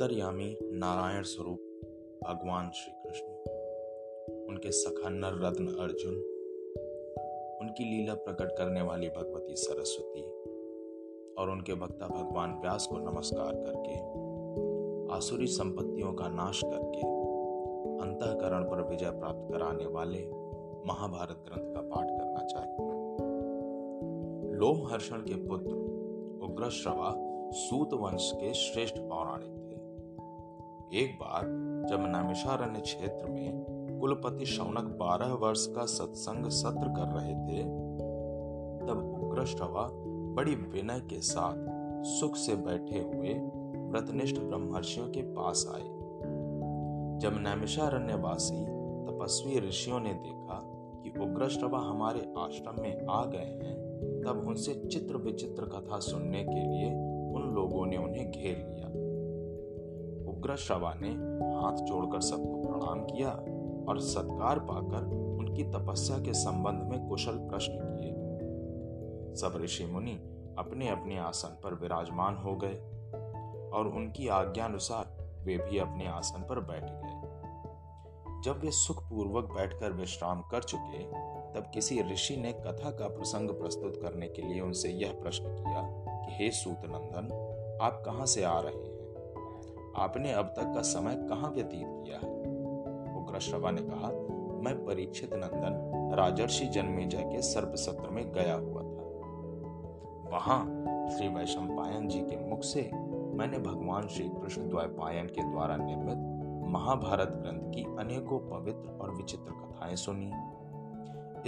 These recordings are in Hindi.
अंतर्यामी नारायण स्वरूप, भगवान श्री कृष्ण उनके सखा नर रत्न अर्जुन, उनकी लीला प्रकट करने वाली भगवती सरस्वती और उनके भक्ता भगवान व्यास को नमस्कार करके, आसुरी संपत्तियों का नाश करके, अंतकरण पर विजय प्राप्त कराने वाले महाभारत ग्रंथ का पाठ करना चाहिए लोमहर्षण के पुत्र उग्रश्रवा सूत वंश के श्रेष्ठ पौराणिक एक बार जब नैमिषारण्य क्षेत्र में कुलपति शौनक बारह वर्ष का सत्संग सत्र कर रहे थे, तब उग्रश्रवा बड़ी विनय के साथ सुख से बैठे हुए व्रतनिष्ठ ब्रह्मर्षियों के पास आए। जब नैमिषारण्यवासी तपस्वी ऋषियों ने देखा कि उग्रश्रवा हमारे आश्रम में आ गए हैं, तब उनसे चित्र विचित्र कथा सुनने के लिए उन लोगों ने उन्हें घेर लिया। उग्र श्रवा ने हाथ जोड़कर सबको प्रणाम किया और सत्कार पाकर उनकी तपस्या के संबंध में कुशल प्रश्न किए। सब ऋषि मुनि अपने अपने आसन पर विराजमान हो गए और उनकी आज्ञानुसार वे भी अपने आसन पर बैठ गए। जब वे सुखपूर्वक बैठकर विश्राम कर चुके, तब किसी ऋषि ने कथा का प्रसंग प्रस्तुत करने के लिए उनसे यह प्रश्न किया कि, हे सूतनंदन आप कहाँ से आ रहे हैं? आपने अब तक का समय कहाँ व्यतीत किया है? उग्रश्रवा ने कहा, मैं परीक्षित नंदन, राजर्षि जन्मेजय के सर्प सत्र में गया हुआ था। वहाँ श्री वैशंपायन जी के मुख से मैंने भगवान श्री कृष्ण द्वैपायन के द्वारा निर्मित महाभारत ग्रंथ की अनेकों पवित्र और विचित्र कथाएँ सुनी।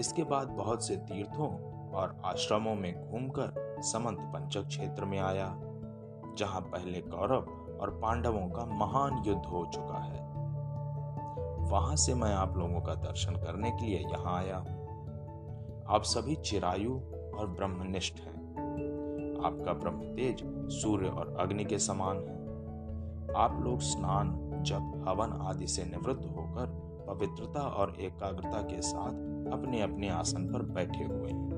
इसके बाद बहुत से तीर्थों और आश्रमों में घूमकर समंत पंचक क्षेत्र में आया, जहाँ पहले कौरव और पांडवों का महान युद्ध हो चुका है। वहाँ से मैं आप लोगों का दर्शन करने के लिए यहाँ आया आप सभी चिरायु और ब्रह्मनिष्ठ हैं। आपका ब्रह्म तेज सूर्य और अग्नि के समान है। आप लोग स्नान, जप, हवन आदि से निवृत्त होकर पवित्रता और एकाग्रता के साथ अपने अपने आसन पर बैठे हुए हैं।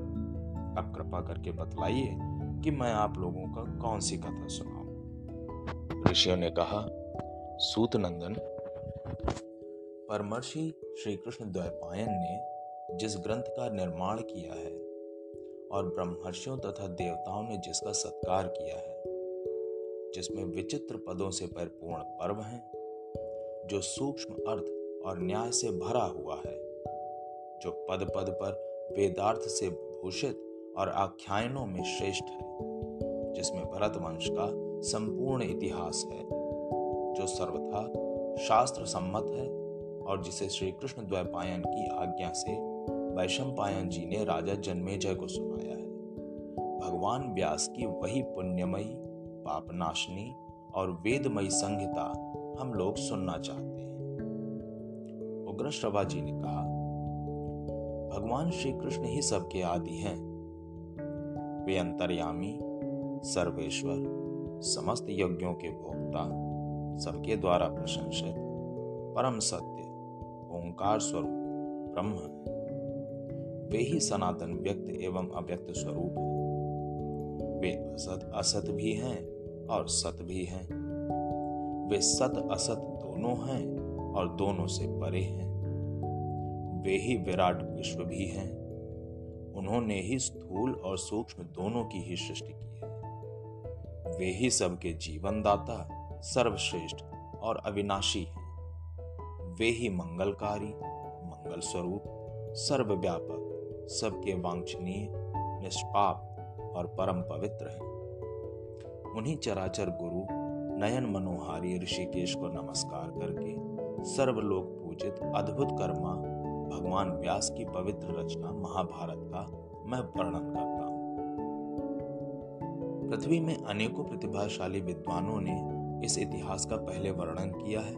अब कृपा करके बतलाइए कि मैं आप लोगों का कौन सी कथा सुनाऊं। ऋषियों ने कहा सूत नंदन परमर्षि श्री कृष्ण द्वैपायन ने जिस ग्रंथ का निर्माण किया है और ब्रह्मर्षियों तथा देवताओं ने जिसका सत्कार किया है, जिसमें विचित्र पदों से परिपूर्ण पर्व है, जो सूक्ष्म अर्थ और न्याय से भरा हुआ है, जो पद पद पर वेदार्थ से भूषित और आख्यानों में श्रेष्ठ है, जिसमें भरत वंश का संपूर्ण इतिहास है, जो सर्वथा शास्त्र सम्मत है और जिसे श्री कृष्ण द्वैपायन की आज्ञा से वैशंपायन जी ने राजा जन्मेजय को सुनाया है। भगवान व्यास की वही पुण्यमयी, पापनाशनी और वेदमयी संहिता हम लोग सुनना चाहते हैं। उग्र श्रभा जी ने कहा, भगवान श्री कृष्ण ही सबके आदि हैं। वे अंतर्यामी, सर्वेश्वर समस्त यज्ञों के भोक्ता सबके द्वारा प्रशंसित परम सत्य ओंकार स्वरूप ब्रह्म है। वे ही सनातन व्यक्त एवं अव्यक्त स्वरूप है। वे असत असत भी हैं और सत भी हैं। वे सत असत दोनों हैं और दोनों से परे हैं। वे ही विराट विश्व भी हैं। उन्होंने ही स्थूल और सूक्ष्म दोनों की ही सृष्टि की। वे ही सबके जीवन दाता सर्वश्रेष्ठ और अविनाशी हैं। वे ही मंगलकारी मंगल स्वरूप सर्वव्यापक, सबके वांछनीय, निष्पाप और परम पवित्र हैं। उन्हीं चराचर गुरु नयन मनोहारी ऋषिकेश को नमस्कार करके सर्वलोक पूजित अद्भुत कर्मा, भगवान व्यास की पवित्र रचना महाभारत का मैं वर्णन करता पृथ्वी में अनेकों प्रतिभाशाली विद्वानों ने इस इतिहास का पहले वर्णन किया है।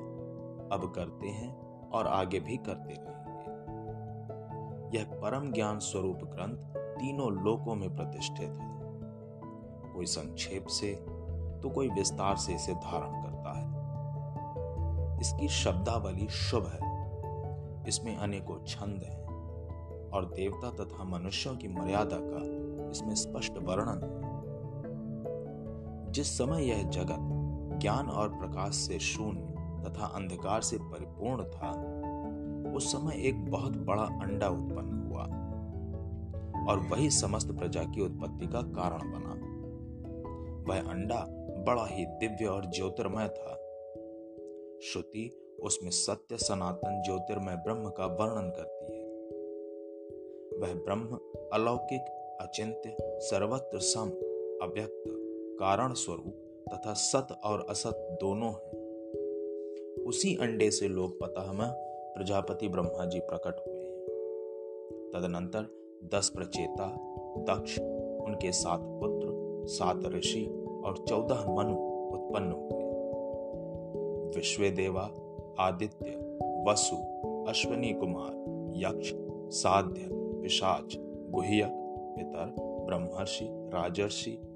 अब करते हैं और आगे भी करते रहेंगे। यह परम ज्ञान स्वरूप ग्रंथ तीनों लोकों में प्रतिष्ठित है। कोई संक्षेप से तो कोई विस्तार से इसे धारण करता है। इसकी शब्दावली शुभ है। इसमें अनेकों छंद हैं और देवता तथा मनुष्यों की मर्यादा का इसमें स्पष्ट वर्णन है। जिस समय यह जगत ज्ञान और प्रकाश से शून्य तथा अंधकार से परिपूर्ण था, उस समय एक बहुत बड़ा अंडा उत्पन्न हुआ और वही समस्त प्रजा की उत्पत्ति का कारण बना। वह अंडा बड़ा ही दिव्य और ज्योतिर्मय था। श्रुति उसमें सत्य, सनातन, ज्योतिर्मय ब्रह्म का वर्णन करती है। वह ब्रह्म अलौकिक, अचिंत्य, सर्वत्र सम, अव्यक्त कारण स्वरूप तथा सत और असत दोनों हैं। उसी अंडे से लोग में प्रजापति ब्रह्मा जी प्रकट हुए हैं। तदनंतर दस प्रचेता, दक्ष, उनके सात पुत्र, सात ऋषि और चौदह मनु उत्पन्न हुए। विश्व देवा आदित्य, वसु, अश्वनी कुमार, यक्ष, साध्य, पिशाच गुह्यक पितर, ब्रह्मर्षि, राजर्षि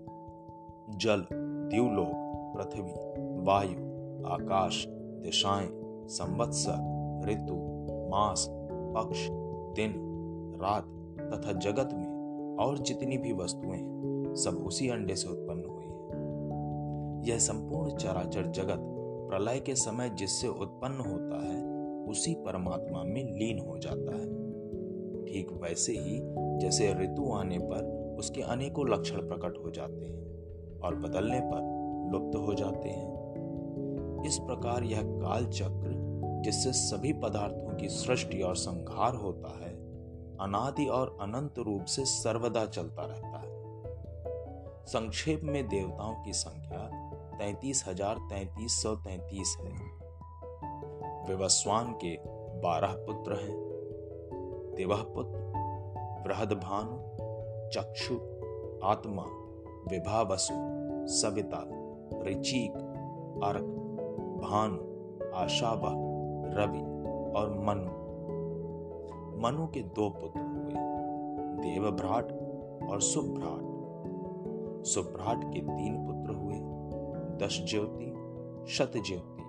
जल द्यूलोक पृथ्वी, वायु, आकाश, दिशाएँ, संवत्सर, ऋतु, मास, पक्ष, दिन, रात तथा जगत में और जितनी भी वस्तुएँ हैं, सब उसी अंडे से उत्पन्न हुई है। यह संपूर्ण चराचर जगत प्रलय के समय जिससे उत्पन्न होता है, उसी परमात्मा में लीन हो जाता है। ठीक वैसे ही जैसे ऋतु आने पर उसके अनेकों लक्षण प्रकट हो जाते हैं। और बदलने पर लुप्त हो जाते हैं। इस प्रकार यह काल चक्र जिससे सभी पदार्थों की सृष्टि और संहार होता है, अनादि और अनंत रूप से सर्वदा चलता रहता है। संक्षेप में देवताओं की संख्या तैतीस हज़ार तैतीस सौ तैतीस है। विवस्वान के बारह पुत्र हैं। देवह पुत्र, बृहदभानु, चक्षु, आत्मा विभावसु, सविता, ऋचिक, अर्क, भानु, आशाबा, रवि और मनु। मनु के दो पुत्र हुए, देवभ्राट और सुभ्राट। सुभ्राट के तीन पुत्र हुए दश ज्योति शत ज्योति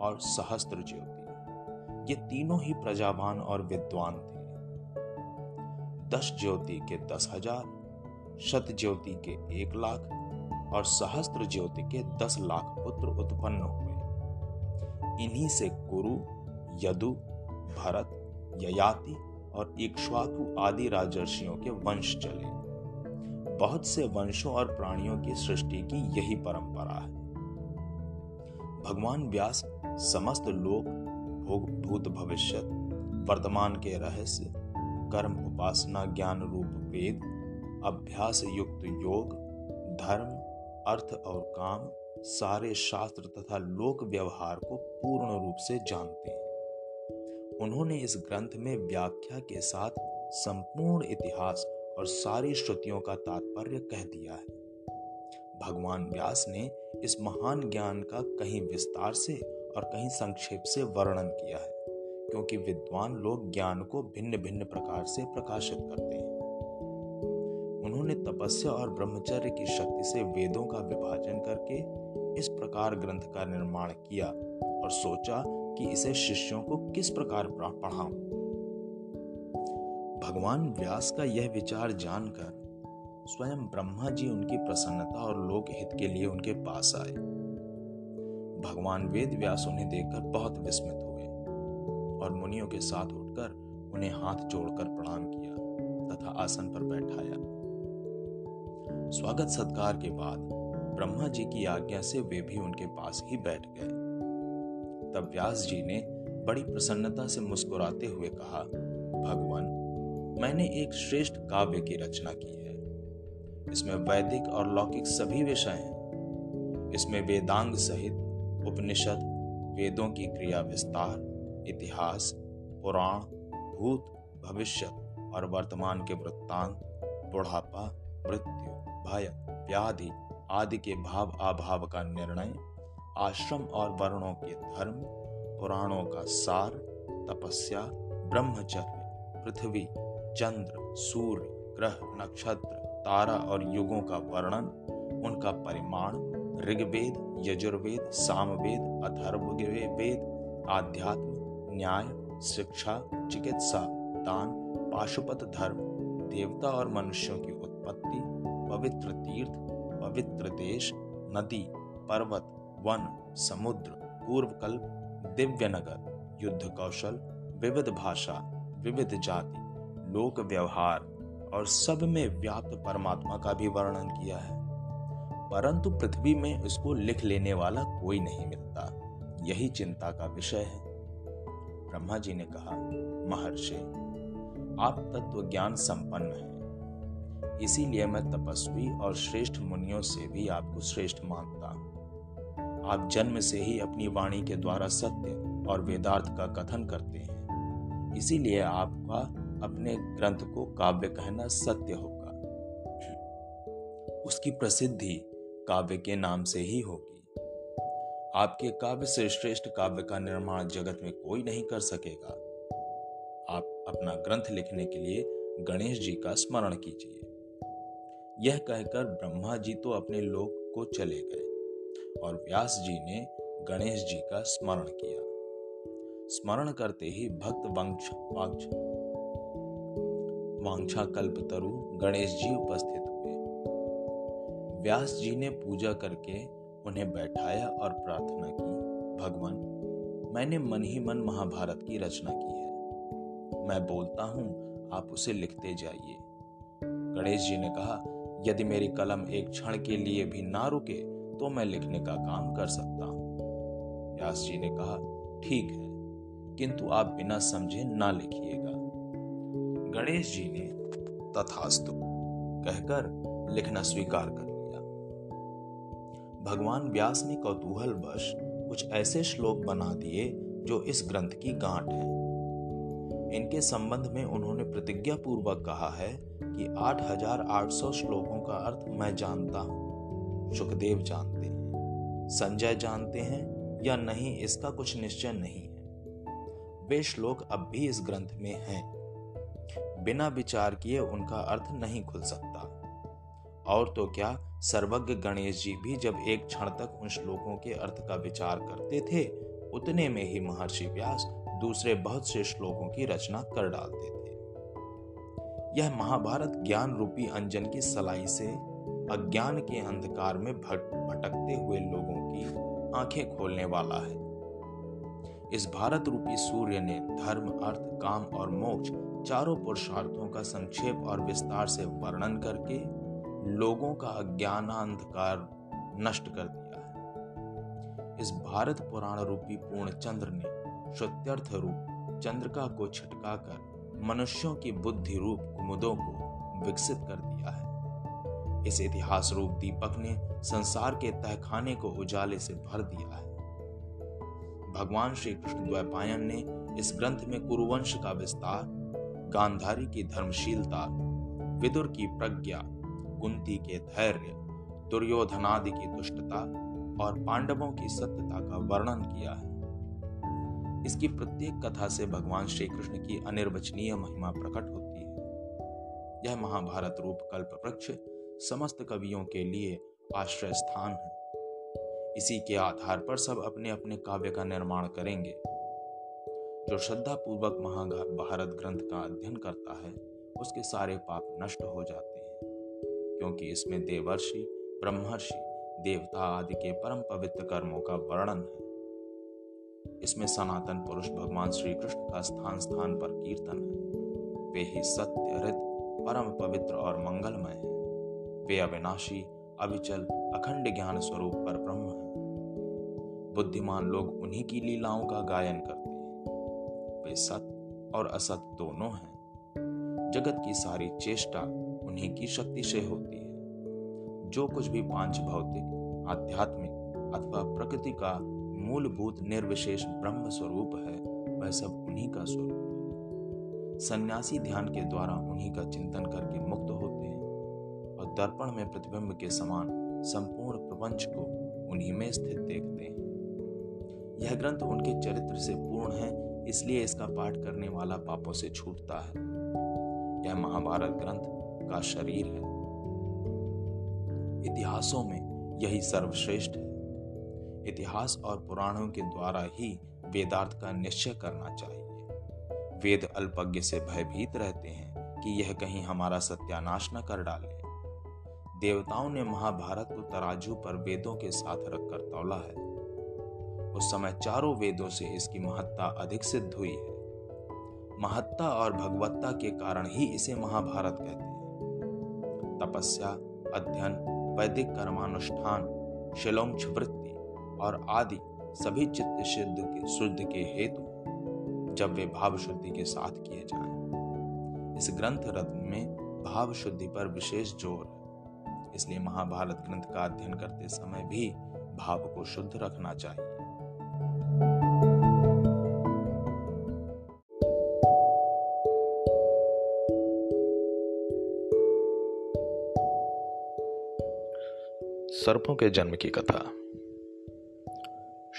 और सहस्त्र ज्योति ये तीनों ही प्रजावान और विद्वान थे। दश ज्योति के दस हज़ार शत ज्योति के एक लाख और सहस्त्र ज्योति के दस लाख पुत्र उत्पन्न हुए। इन्हीं से कुरु यदु, भरत, ययाति और इक्ष्वाकु आदि राजर्षियों के वंश चले। बहुत से वंशों और प्राणियों की सृष्टि की यही परंपरा है। भगवान व्यास समस्त लोक, भोग, भूत भविष्य, वर्तमान के रहस्य, कर्म, उपासना, ज्ञान रूप, वेद अभ्यास युक्त योग, धर्म, अर्थ और काम सारे शास्त्र तथा लोक व्यवहार को पूर्ण रूप से जानते हैं। उन्होंने इस ग्रंथ में व्याख्या के साथ संपूर्ण इतिहास और सारी श्रुतियों का तात्पर्य कह दिया है। भगवान व्यास ने इस महान ज्ञान का कहीं विस्तार से और कहीं संक्षेप से वर्णन किया है, क्योंकि विद्वान लोग ज्ञान को भिन्न भिन्न प्रकार से प्रकाशित करते हैं। उन्होंने तपस्या और ब्रह्मचर्य की शक्ति से वेदों का विभाजन करके इस प्रकार ग्रंथ का निर्माण किया और सोचा कि इसे शिष्यों को किस प्रकार पढ़ाऊं। भगवान व्यास का यह विचार जानकर स्वयं ब्रह्मा जी उनकी प्रसन्नता और लोक हित के लिए उनके पास आए। भगवान वेद व्यास उन्हें देखकर बहुत विस्मित हुए और मुनियों के साथ उठकर उन्हें हाथ जोड़कर प्रणाम किया तथा आसन पर बैठाया। स्वागत सत्कार के बाद ब्रह्मा जी की आज्ञा से वे भी उनके पास ही बैठ गए। तब व्यास जी ने बड़ी प्रसन्नता से मुस्कुराते हुए कहा, भगवान, मैंने एक श्रेष्ठ काव्य की रचना की है। इसमें वैदिक और लौकिक सभी विषय हैं। इसमें वेदांग सहित उपनिषद, वेदों की क्रिया विस्तार, इतिहास, पुराण, भूत, भविष्य और वर्तमान के वृत्तांत, बुढ़ापा, मृत्यु भय, व्याधि आदि के भाव अभाव का निर्णय, आश्रम और वर्णों के धर्म, पुराणों का सार, तपस्या, ब्रह्मचर्य, पृथ्वी, चंद्र, सूर्य, ग्रह, नक्षत्र, तारा और युगों का वर्णन, उनका परिमाण, ऋग्वेद, यजुर्वेद, सामवेद, अथर्ववेद, आध्यात्म, न्याय, शिक्षा, चिकित्सा, दान, पाशुपत धर्म, देवता और मनुष्यों की उत्पत्ति पवित्र तीर्थ, पवित्र देश, नदी, पर्वत, वन, समुद्र, पूर्वकल्प दिव्य नगर युद्ध कौशल, विविध भाषा, विविध जाति, लोक व्यवहार और सब में व्याप्त परमात्मा का भी वर्णन किया है। परंतु पृथ्वी में इसको लिख लेने वाला कोई नहीं मिलता। यही चिंता का विषय है। ब्रह्मा जी ने कहा, महर्षि, आप तत्व ज्ञान संपन्न हैं। इसीलिए मैं तपस्वी और श्रेष्ठ मुनियों से भी आपको श्रेष्ठ मानता हूँ। आप जन्म से ही अपनी वाणी के द्वारा सत्य और वेदार्थ का कथन करते हैं। इसीलिए आपका अपने ग्रंथ को काव्य कहना सत्य होगा। उसकी प्रसिद्धि काव्य के नाम से ही होगी। आपके काव्य से श्रेष्ठ काव्य का निर्माण जगत में कोई नहीं कर सकेगा। आप अपना ग्रंथ लिखने के लिए गणेश जी का स्मरण कीजिए। यह कहकर ब्रह्मा जी तो अपने लोक को चले गए और व्यास जी ने गणेश जी का स्मरण किया। स्मरण करते ही भक्त वंश वांछा कल्प तरु गणेश जी उपस्थित हुए। व्यास जी ने पूजा करके उन्हें बैठाया और प्रार्थना की, भगवान, मैंने मन ही मन महाभारत की रचना की है। मैं बोलता हूँ, आप उसे लिखते जाइए। गणेश जी ने कहा यदि मेरी कलम एक क्षण के लिए भी ना रुके तो मैं लिखने का काम कर सकता हूँ। व्यास जी ने कहा, ठीक है, किंतु आप बिना समझे ना लिखिएगा। गणेश जी ने तथास्तु कहकर लिखना स्वीकार कर लिया। भगवान व्यास ने कौतूहल वश कुछ ऐसे श्लोक बना दिए, जो इस ग्रंथ की गांठ है। इनके संबंध में उन्होंने प्रतिज्ञा पूर्वक कहा है कि 8800 श्लोकों का अर्थ मैं जानता हूँ। सुखदेव जानते हैं। संजय जानते हैं या नहीं, इसका कुछ निश्चय नहीं है। वे श्लोक अब भी इस ग्रंथ में हैं। बिना विचार किए उनका अर्थ नहीं खुल सकता। और तो क्या, सर्वज्ञ गणेश जी भी जब एक क्षण तक उन श्लोकों के अर्थ का विचार करते थे, उतने में ही महर्षि व्यास दूसरे बहुत से श्लोकों की रचना कर डालते थे। यह महाभारत ज्ञान रूपी अंजन की सलाई से अज्ञान के अंधकार में भट, भटकते हुए लोगों की आँखें खोलने वाला है। इस भारत रूपी सूर्य ने धर्म, अर्थ, काम और मोक्ष चारों पुरुषार्थों का संक्षेप और विस्तार से वर्णन करके लोगों का अज्ञानांधकार नष्ट कर दिया है। इस भारत पुराण रूपी पूर्ण चंद्र ने सत्यर्थ रूप चंद्रिका को छिटका कर मनुष्यों की बुद्धि रूप कुमुदों को विकसित कर दिया है। इस इतिहास रूप दीपक ने संसार के तहखाने को उजाले से भर दिया है। भगवान श्री कृष्ण द्वैपायन ने इस ग्रंथ में कुरुवंश का विस्तार, गांधारी की धर्मशीलता, विदुर की प्रज्ञा, कुंती के धैर्य, दुर्योधनादि की दुष्टता और पांडवों की सत्यता का वर्णन किया है। इसकी प्रत्येक कथा से भगवान श्री कृष्ण की अनिर्वचनीय महिमा प्रकट होती है। यह महाभारत रूप कल्प वृक्ष समस्त कवियों के लिए आश्रय स्थान है। इसी के आधार पर सब अपने अपने काव्य का निर्माण करेंगे। जो श्रद्धा पूर्वक महाभारत ग्रंथ का अध्ययन करता है, उसके सारे पाप नष्ट हो जाते हैं। क्योंकि इसमें देवर्षि, ब्रह्मर्षि, देवता आदि के परम पवित्र कर्मों का वर्णन है। इसमें सनातन पुरुष भगवान श्री कृष्ण का स्थान स्थान पर कीर्तन है। वे ही सत्य हृत परम पवित्र और मंगलमय है। वे अविनाशी, अविचल, अखंड ज्ञान स्वरूप पर ब्रह्म है। बुद्धिमान लोग उन्हीं की लीलाओं का गायन करते हैं। वे सत्य और असत दोनों हैं। जगत की सारी चेष्टा उन्हीं की शक्ति से होती है। जो कुछ भी पाँच भौतिक, आध्यात्मिक अथवा प्रकृति का मूलभूत निर्विशेष ब्रह्म स्वरूप है, वह सब उन्हीं का स्वरूप है। सन्यासी ध्यान के द्वारा उन्हीं का चिंतन करके मुक्त होते हैं और दर्पण में प्रतिबिंब के समान संपूर्ण प्रपंच को उन्हीं में स्थित देखते हैं। यह ग्रंथ उनके चरित्र से पूर्ण है, इसलिए इसका पाठ करने वाला पापों से छूटता है। यह महाभारत ग्रंथ का शरीर है। इतिहासों में यही सर्वश्रेष्ठ है। इतिहास और पुराणों के द्वारा ही वेदार्थ का निश्चय करना चाहिए। वेद अल्पज्ञ से भयभीत रहते हैं कि यह कहीं हमारा सत्यानाश न कर डाले। देवताओं ने महाभारत को तराजू पर वेदों के साथ रखकर तौला है। उस समय चारों वेदों से इसकी महत्ता अधिक सिद्ध हुई है। महत्ता और भगवत्ता के कारण ही इसे महाभारत कहते हैं। तपस्या, अध्ययन, वैदिक कर्मानुष्ठान शिलोम वृत्ति और आदि सभी चित्त शुद्ध के शुद्ध के हेतु जब वे भाव शुद्धि के साथ किए जाएँ। इस ग्रंथ रत्न में भाव शुद्धि पर विशेष ज़ोर है। इसलिए महाभारत ग्रंथ का अध्ययन करते समय भी भाव को शुद्ध रखना चाहिए। सर्पों के जन्म की कथा।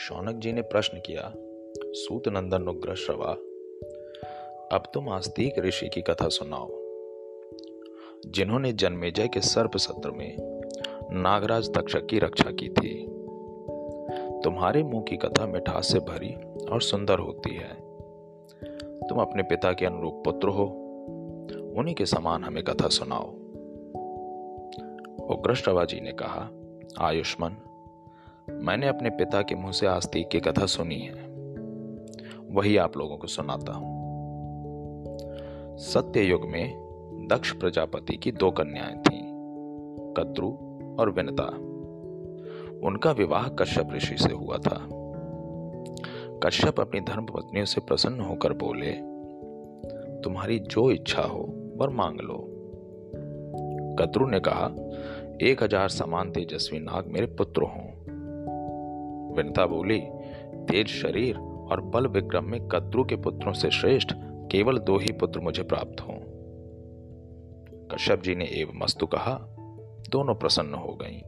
शौनक जी ने प्रश्न किया सूत नंदन उग्र श्रवा, अब तुम आस्तिक ऋषि की कथा सुनाओ। जिन्होंने जन्मेजय के सर्प सत्र में नागराज तक्षक की रक्षा की थी। तुम्हारे मुँह की कथा मिठास से भरी और सुंदर होती है। तुम अपने पिता के अनुरूप पुत्र हो। उन्हीं के समान हमें कथा सुनाओ। उग्रश्रवा जी ने कहा, आयुष्मान मैंने अपने पिता के मुँह से आस्तिक की कथा सुनी है। वही आप लोगों को सुनाता हूँ। सत्य युग में दक्ष प्रजापति की दो कन्याएँ थीं, कद्रु और विनता। उनका विवाह कश्यप ऋषि से हुआ था। कश्यप अपनी धर्म पत्नियों से प्रसन्न होकर बोले, तुम्हारी जो इच्छा हो वर मांग लो। कद्रु ने कहा, एक हज़ार समान तेजस्वी नाग मेरे पुत्र हों। विनता बोली, तेज शरीर और बल विक्रम में कद्रु के पुत्रों से श्रेष्ठ केवल दो ही पुत्र मुझे प्राप्त हों। कश्यप जी ने एवं मस्तु कहा, दोनों प्रसन्न हो गईं।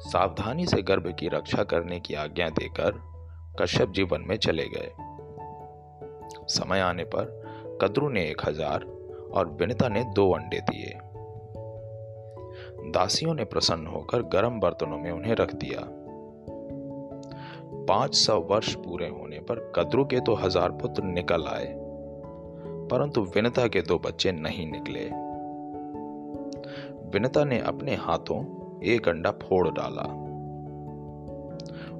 सावधानी से गर्भ की रक्षा करने की आज्ञा देकर कश्यप जी वन में चले गए। समय आने पर कद्रु ने एक हज़ार और विनिता ने दो अंडे दिए। दासियों ने प्रसन्न होकर गर्म बर्तनों में उन्हें रख दिया। पाँच सौ वर्ष पूरे होने पर कद्रु के तो हज़ार पुत्र निकल आए, परंतु विनता के दो बच्चे नहीं निकले। विनता ने अपने हाथों एक अंडा फोड़ डाला।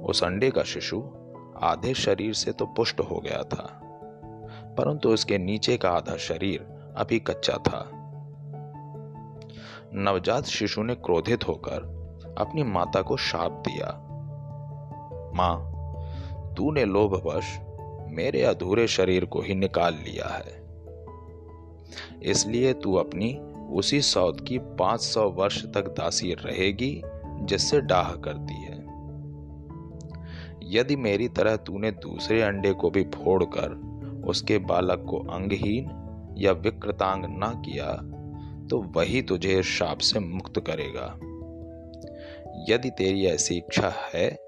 उस अंडे का शिशु आधे शरीर से तो पुष्ट हो गया था, परंतु उसके नीचे का आधा शरीर अभी कच्चा था। नवजात शिशु ने क्रोधित होकर अपनी माता को शाप दिया। माँ तूने लोभवश मेरे अधूरे शरीर को ही निकाल लिया है। इसलिए तू अपनी उसी सौद की पाँच सौ वर्ष तक दासी रहेगी, जिससे डाह करती है। यदि मेरी तरह तूने दूसरे अंडे को भी फोड़कर उसके बालक को अंगहीन या विकृतांग ना किया तो वही तुझे शाप से मुक्त करेगा। यदि तेरी ऐसी इच्छा है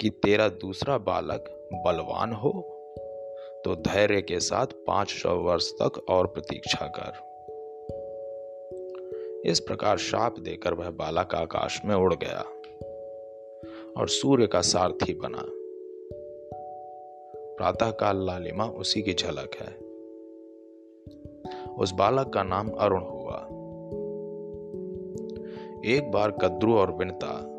कि तेरा दूसरा बालक बलवान हो तो धैर्य के साथ पाँच सौ वर्ष तक और प्रतीक्षा कर। इस प्रकार शाप देकर वह बालक आकाश में उड़ गया और सूर्य का सारथी बना। प्रातःकाल लालिमा उसी की झलक है। उस बालक का नाम अरुण हुआ। एक बार कद्रु और विनता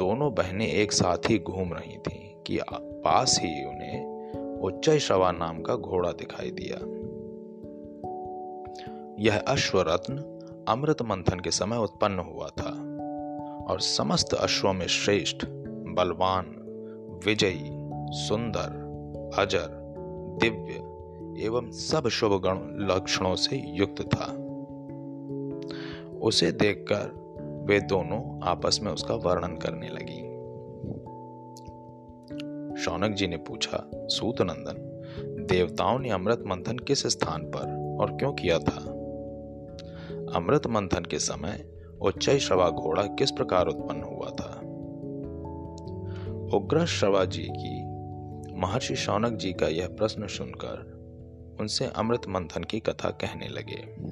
दोनों बहनें एक साथ ही घूम रही थीं कि पास ही उन्हें उच्चय श्रवा नाम का घोड़ा दिखाई दिया। यह अश्वरत्न अमृत मंथन के समय उत्पन्न हुआ था और समस्त अश्वों में श्रेष्ठ, बलवान, विजयी, सुंदर, अजर, दिव्य एवं सब शुभ गण लक्षणों से युक्त था। उसे देखकर वे दोनों आपस में उसका वर्णन करने लगी। शौनक जी ने पूछा सूत नंदन देवताओं ने अमृत मंथन किस स्थान पर और क्यों किया था? अमृत मंथन के समय उच्च श्रवा घोड़ा किस प्रकार उत्पन्न हुआ था? उग्र श्रवा जी की महर्षि शौनक जी का यह प्रश्न सुनकर उनसे अमृत मंथन की कथा कहने लगे।